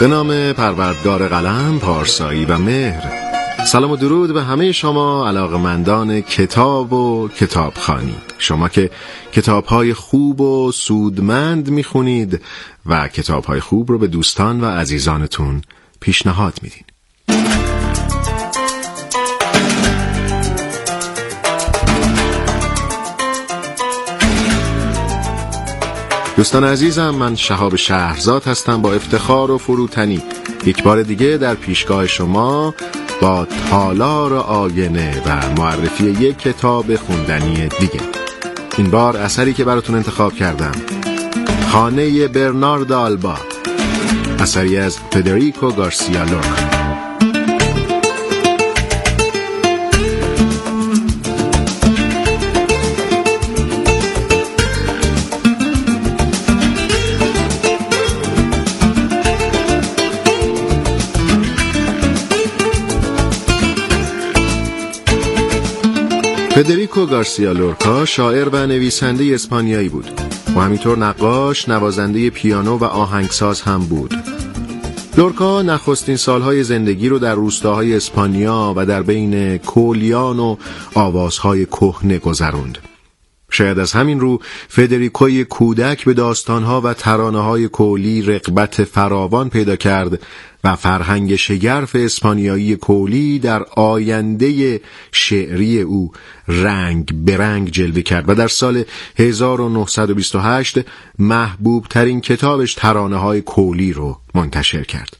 به نام پروردگار قلم پارسایی و مهر. سلام و درود به همه شما علاقمندان کتاب و کتابخانی. شما که کتابهای خوب و سودمند می‌خونید و کتابهای خوب رو به دوستان و عزیزانتون پیشنهاد میدین. دوستان عزیزم من شهاب شهرزاد هستم با افتخار و فروتنی. یک بار دیگه در پیشگاه شما با تالار آینه و معرفی یک کتاب خوندنی دیگه. این بار اثری که براتون انتخاب کردم. خانه برنارد آلبا. اثری از فدریکو گارسیا لورکا فدریکو گارسیا لورکا شاعر و نویسنده اسپانیایی بود و همینطور نقاش، نوازنده پیانو و آهنگساز هم بود. لورکا نخستین سالهای زندگی رو در روستاهای اسپانیا و در بین کولیان و آوازهای کهنه گذروند. شاید از همین رو فدریکوی کودک به داستانها و ترانه های کولی رقبت فراوان پیدا کرد و فرهنگ شگرف اسپانیایی کولی در آینده شعری او رنگ برنگ جلوه کرد و در سال 1928 محبوب ترین کتابش ترانه های کولی رو منتشر کرد.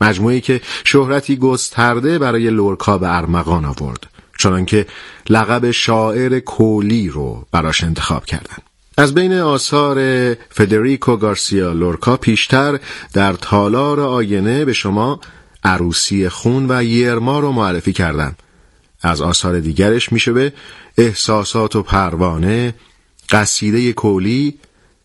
مجموعی که شهرتی گسترده برای لورکا به ارمغان آورد. چنانکه لقب شاعر کولی رو براش انتخاب کردند. از بین آثار فدریکو گارسیا لورکا پیشتر در تالار آینه به شما عروسی خون و یرما رو معرفی کردم از آثار دیگرش میشه به احساسات و پروانه قصیده کولی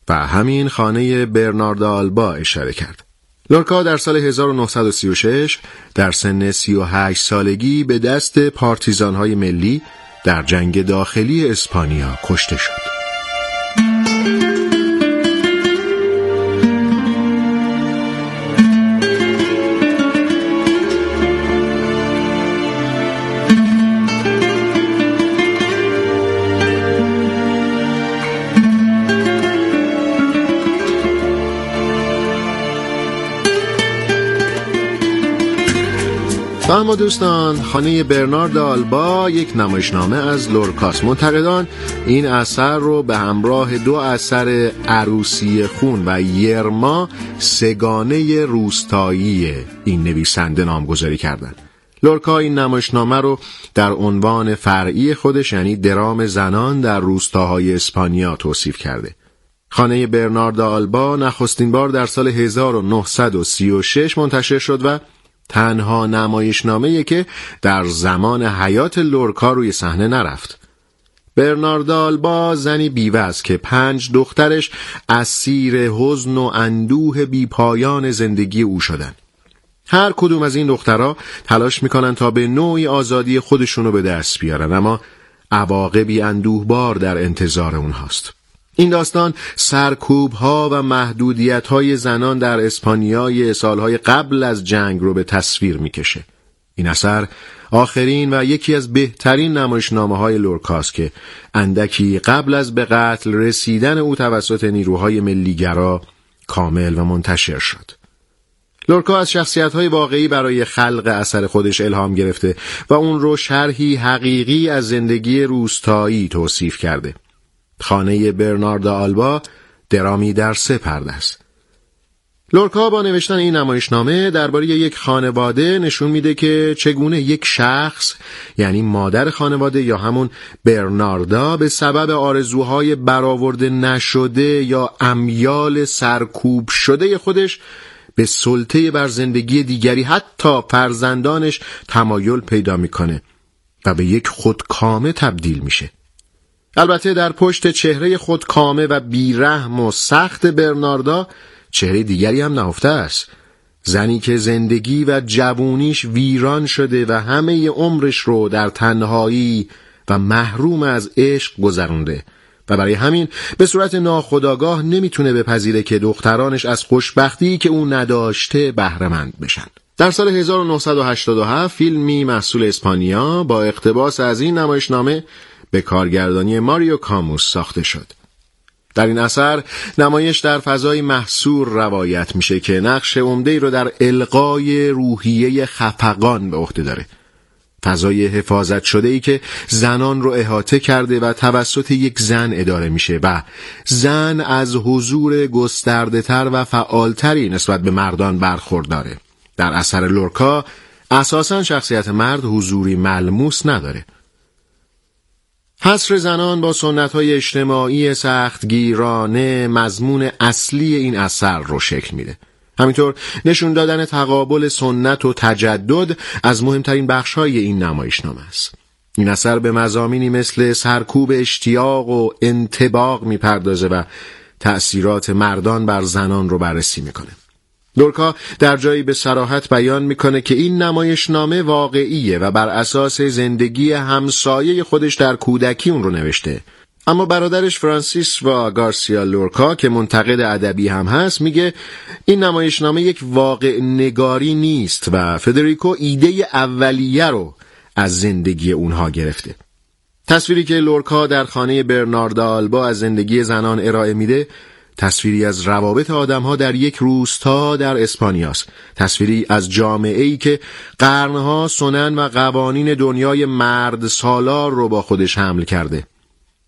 و همین خانه برنارد آلبا اشاره کرد لورکا در سال 1936 در سن 38 سالگی به دست پارتیزانهای ملی در جنگ داخلی اسپانیا کشته شد. و اما دوستان خانه برنارد آلبا یک نمایشنامه از لورکاس منتقدان این اثر رو به همراه دو اثر عروسی خون و یرما سگانه روستایی این نویسنده نامگذاری کردند. لورکا این نمایشنامه رو در عنوان فرعی خودش یعنی درام زنان در روستاهای اسپانیا توصیف کرده. خانه برنارد آلبا نخستین بار در سال 1936 منتشر شد و تنها نمایشنامه که در زمان حیات لورکا روی صحنه نرفت. برناردال با زنی بیوه است که پنج دخترش اسیر حزن و اندوه بیپایان زندگی او شدن. هر کدوم از این دخترها تلاش می‌کنن تا به نوعی آزادی خودشونو به دست بیارن اما عواقبی اندوهبار در انتظار اونهاست. این داستان سرکوب ها و محدودیت های زنان در اسپانیای سالهای قبل از جنگ رو به تصویر می‌کشه. این اثر آخرین و یکی از بهترین نمایشنامه های لورکاس که اندکی قبل از به قتل رسیدن او توسط نیروهای ملیگرا کامل و منتشر شد. لورکا از شخصیت های واقعی برای خلق اثر خودش الهام گرفته و اون رو شرحی حقیقی از زندگی روستایی توصیف کرده. خانه برنارد آلبا درامی در سه پرده است. لورکا با نوشتن این نمایشنامه درباره یک خانواده نشون میده که چگونه یک شخص یعنی مادر خانواده یا همون برناردا به سبب آرزوهای برآورده نشده یا امیال سرکوب شده خودش به سلطه بر زندگی دیگری حتی فرزندانش تمایل پیدا می‌کنه و به یک خودکامه تبدیل میشه البته در پشت چهره خودکامه و بیرحم و سخت برناردا چهره دیگری هم نهفته است زنی که زندگی و جوونیش ویران شده و همه عمرش رو در تنهایی و محروم از عشق گذرونده و برای همین به صورت ناخداگاه نمی‌تونه بپذیره که دخترانش از خوشبختی که او نداشته بهرهمند بشن. در سال 1987 فیلمی محصول اسپانیا با اقتباس از این نمایشنامه به کارگردانی ماریو کاموس ساخته شد. در این اثر نمایش در فضای محصور روایت میشه که نقش عمده رو در القای روحیه خفقان به عهده داره. فضای حفاظت شده ای که زنان رو احاطه کرده و توسط یک زن اداره میشه و زن از حضور گسترده تر و فعالتری نسبت به مردان برخورداره در اثر لورکا اساسا شخصیت مرد حضوری ملموس نداره حصر زنان با سنت های اجتماعی سختگیرانه مضمون اصلی این اثر رو شکل میده همینطور نشون دادن تقابل سنت و تجدد از مهمترین بخشهای این نمایشنامه است. این اثر به مزامینی مثل سرکوب اشتیاق و انتباق می‌پردازه و تأثیرات مردان بر زنان رو بررسی می‌کنه. دورکا در جایی به سراحت بیان می‌کنه که این نمایشنامه واقعیه و بر اساس زندگی همسایه خودش در کودکی اون رو نوشته. اما برادرش فرانسیس و گارسیا لورکا که منتقد ادبی هم هست میگه این نمایشنامه یک واقع نگاری نیست و فدریکو ایده اولیه رو از زندگی اونها گرفته. تصویری که لورکا در خانه برنارد آلبا از زندگی زنان ارائه میده تصویری از روابط آدمها در یک روستا در اسپانیاست تصویری از جامعه ای که قرنها سنن و قوانین دنیای مرد سالار رو با خودش حمل کرده.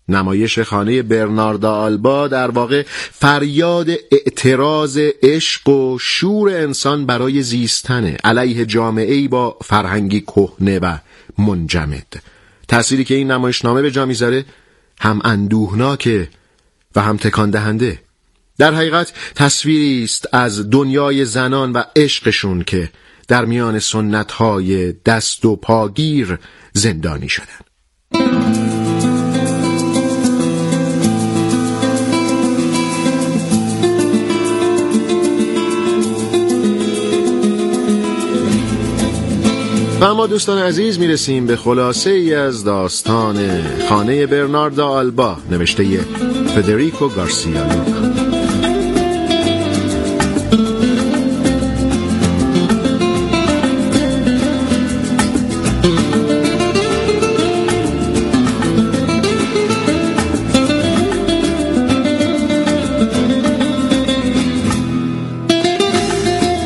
نمایش خانه برناردا آلبا در واقع فریاد اعتراض عشق و شور انسان برای زیستنه علیه جامعه ای با فرهنگی کهنه و منجمد. تأثیری که این نمایشنامه به جا می‌ذاره هم اندوهناکه و هم تکان دهنده در حقیقت تصویری است از دنیای زنان و عشقشون که در میان سنت های دست و پاگیر زندانی شدن. و اما دوستان عزیز می‌رسیم به خلاصه ای از داستان خانه برنارد آلبا نوشته فدریکو گارسیا لوکا.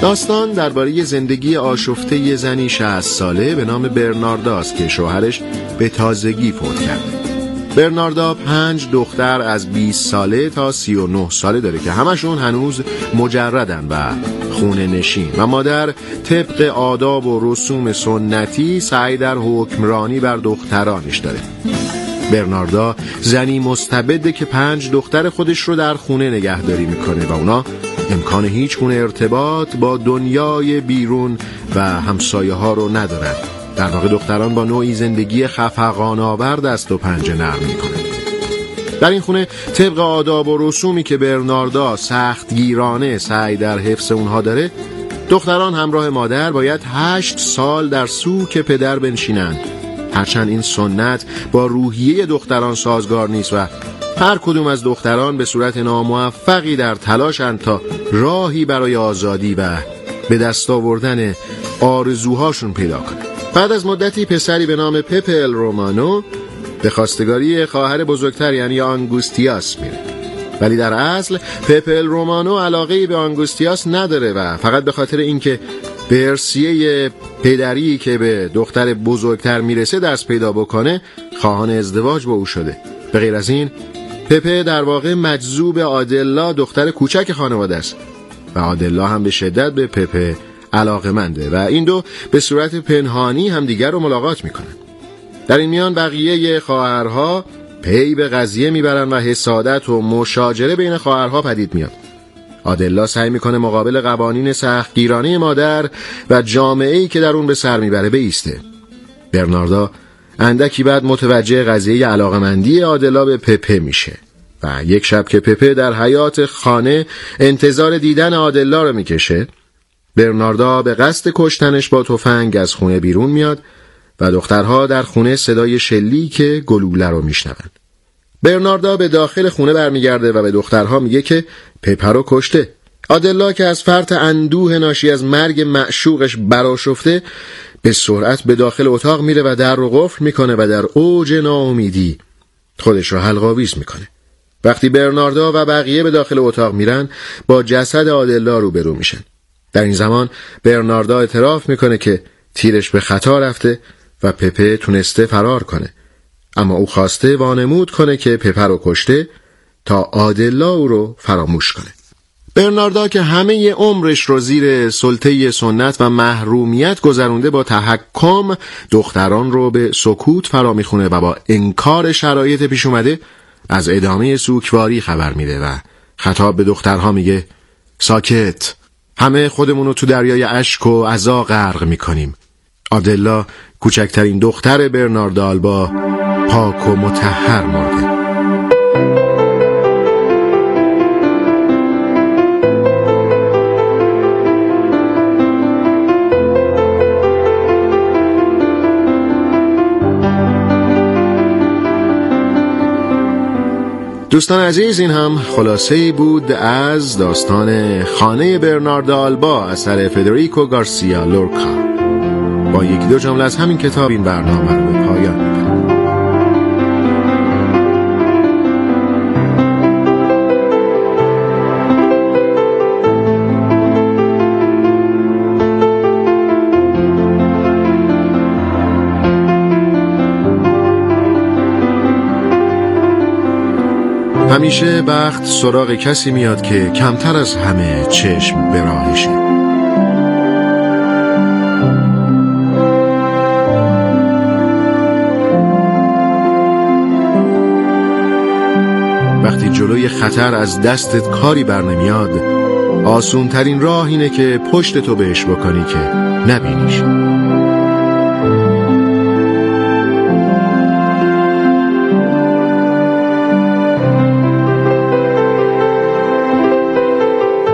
داستان درباره زندگی آشفته زنی 60 ساله به نام برناردا است که شوهرش به تازگی فوت کرده برناردا پنج دختر از 20 ساله تا 39 ساله داره که همشون هنوز مجردن و خونه نشین. و مادر طبق آداب و رسوم سنتی سعی در حکمرانی بر دخترانش داره. برناردا زنی مستبده که پنج دختر خودش رو در خونه نگهداری می‌کنه و اونا امکان هیچ گونه ارتباط با دنیای بیرون و همسایه ها رو ندارند در واقع دختران با نوعی زندگی خفقان آور دست و پنجه نرم می‌کنند در این خونه طبق آداب و رسومی که برناردا سخت گیرانه سعی در حفظ اونها داره دختران همراه مادر باید هشت سال در سوک پدر بنشینند. هرچند این سنت با روحیه دختران سازگار نیست و هر کدوم از دختران به صورت ناموفقی در تلاشند تا راهی برای آزادی و به دست آوردن آرزوهاشون پیدا کنند. بعد از مدتی پسری به نام پپل رومانو به خواستگاری خواهر بزرگتر یعنی آنگوستیاس میره. ولی در اصل پپل رومانو علاقه به آنگوستیاس نداره و فقط به خاطر اینکه به ارسیه پدری که به دختر بزرگتر می‌رسه دست پیدا بکنه خواهان ازدواج با او شده. به غیر از این پپه در واقع مجذوب آدلا دختر کوچک خانواده است و آدلا هم به شدت به پپه علاقه منده و این دو به صورت پنهانی همدیگر رو ملاقات می‌کنن. در این میان بقیه خواهرها پی به قضیه می‌برن و حسادت و مشاجره بین خواهرها پدید میاد. آدلا سعی می‌کنه مقابل قوانین سختگیرانه مادر و جامعه ای که در اون به سر می‌بره بیسته. برناردا اندکی بعد متوجه قضیه علاقمندی آدلا به پپه میشه و یک شب که پپه در حیات خانه انتظار دیدن آدلا رو می‌کشه برناردا به قصد کشتنش با تفنگ از خونه بیرون میاد و دخترها در خونه صدای شلی که گلوله رو میشنوند. برناردا به داخل خونه برمیگرده و به دخترها میگه که پپه رو کشته. آدلا که از فرط اندوه ناشی از مرگ معشوقش براشفته به سرعت به داخل اتاق میره و در رو قفل می‌کنه و در اوج ناامیدی خودش رو حلقاویز می‌کنه. وقتی برناردا و بقیه به داخل اتاق میرن با جسد آدلا روبرو میشن. در این زمان برناردا اعتراف می‌کنه که تیرش به خطا رفته و پپه تونسته فرار کنه اما او خواسته وانمود کنه که پپه رو کشته تا آدلا او رو فراموش کنه برناردا که همه عمرش رو زیر سلطه سنت و محرومیت گذرونده با تحکم دختران رو به سکوت فرا می‌خونه و با انکار شرایط پیش اومده از ادامه سوکواری خبر میده و خطاب به دخترها میگه ساکت همه خودمون رو تو دریای اشک و عزا غرق می‌کنیم. آدلا کوچکترین دختر برنارد آلبا پاک و متحر مرده. دوستان عزیز این هم خلاصه بود از داستان خانه برنارد آلبا اثر فدریکو گارسیا لورکا. با یکی دو جمله از همین کتاب این برنامه رو همیشه بخت سراغ کسی میاد که کمتر از همه چشم به راهشه. وقتی جلوی خطر از دستت کاری بر نمیاد آسون ترین راه اینه که پشت تو بهش بکنی که نبینیش.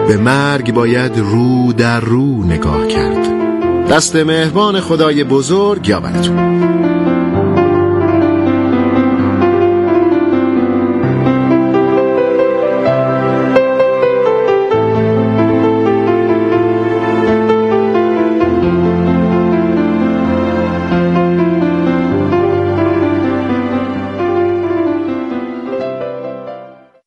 به مرگ باید رو در رو نگاه کرد. دست مهربان خدای بزرگ یا براتون